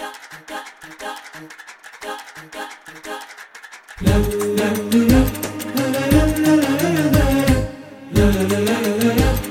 la la la la la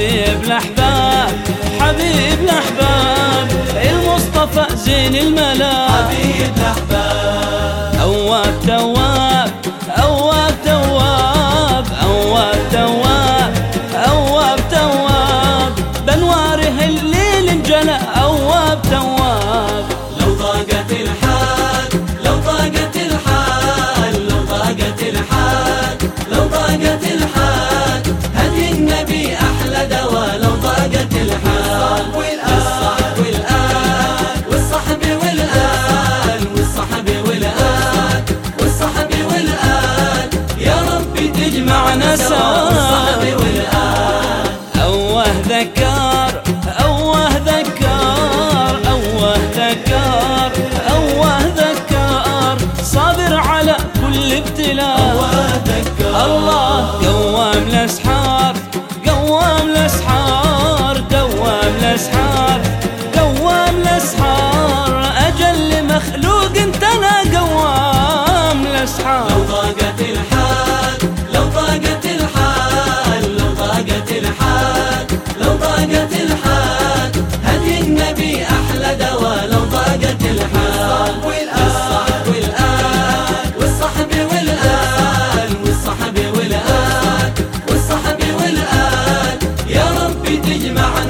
حبيب الأحباب حبيب الأحباب المصطفى زين الملا حبيب الأحباب. أواب نجمعنا سوا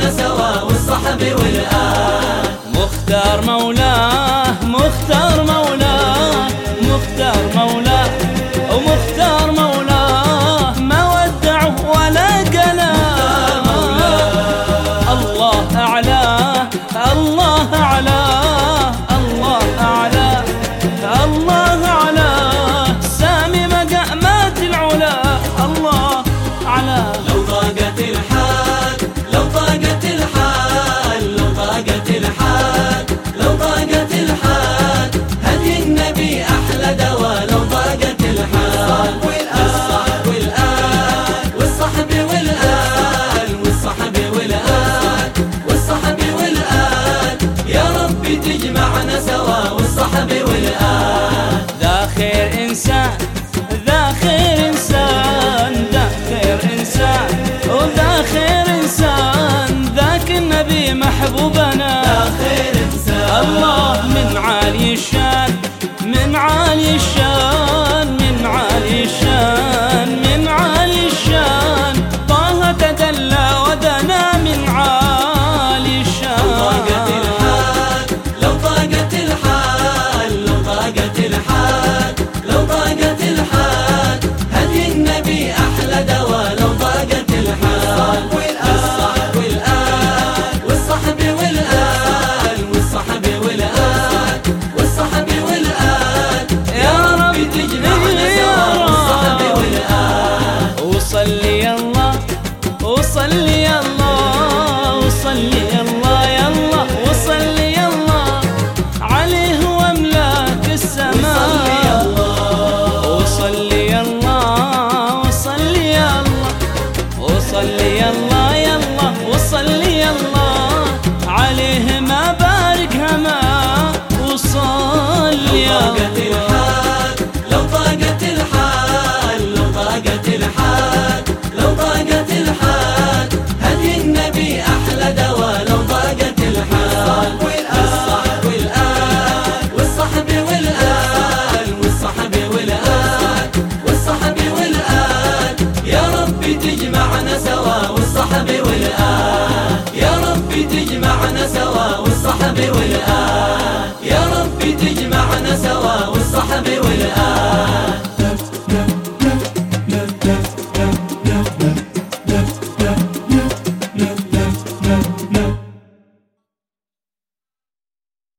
وصلنا سوا والصحب والآن. مختار مولاه مختار مولاه. والآن. ذا خير إنسان. والآن. يا ربي تجمعنا سوا والصحب والآن. يا ربي تجمعنا سوا والصحب والآن.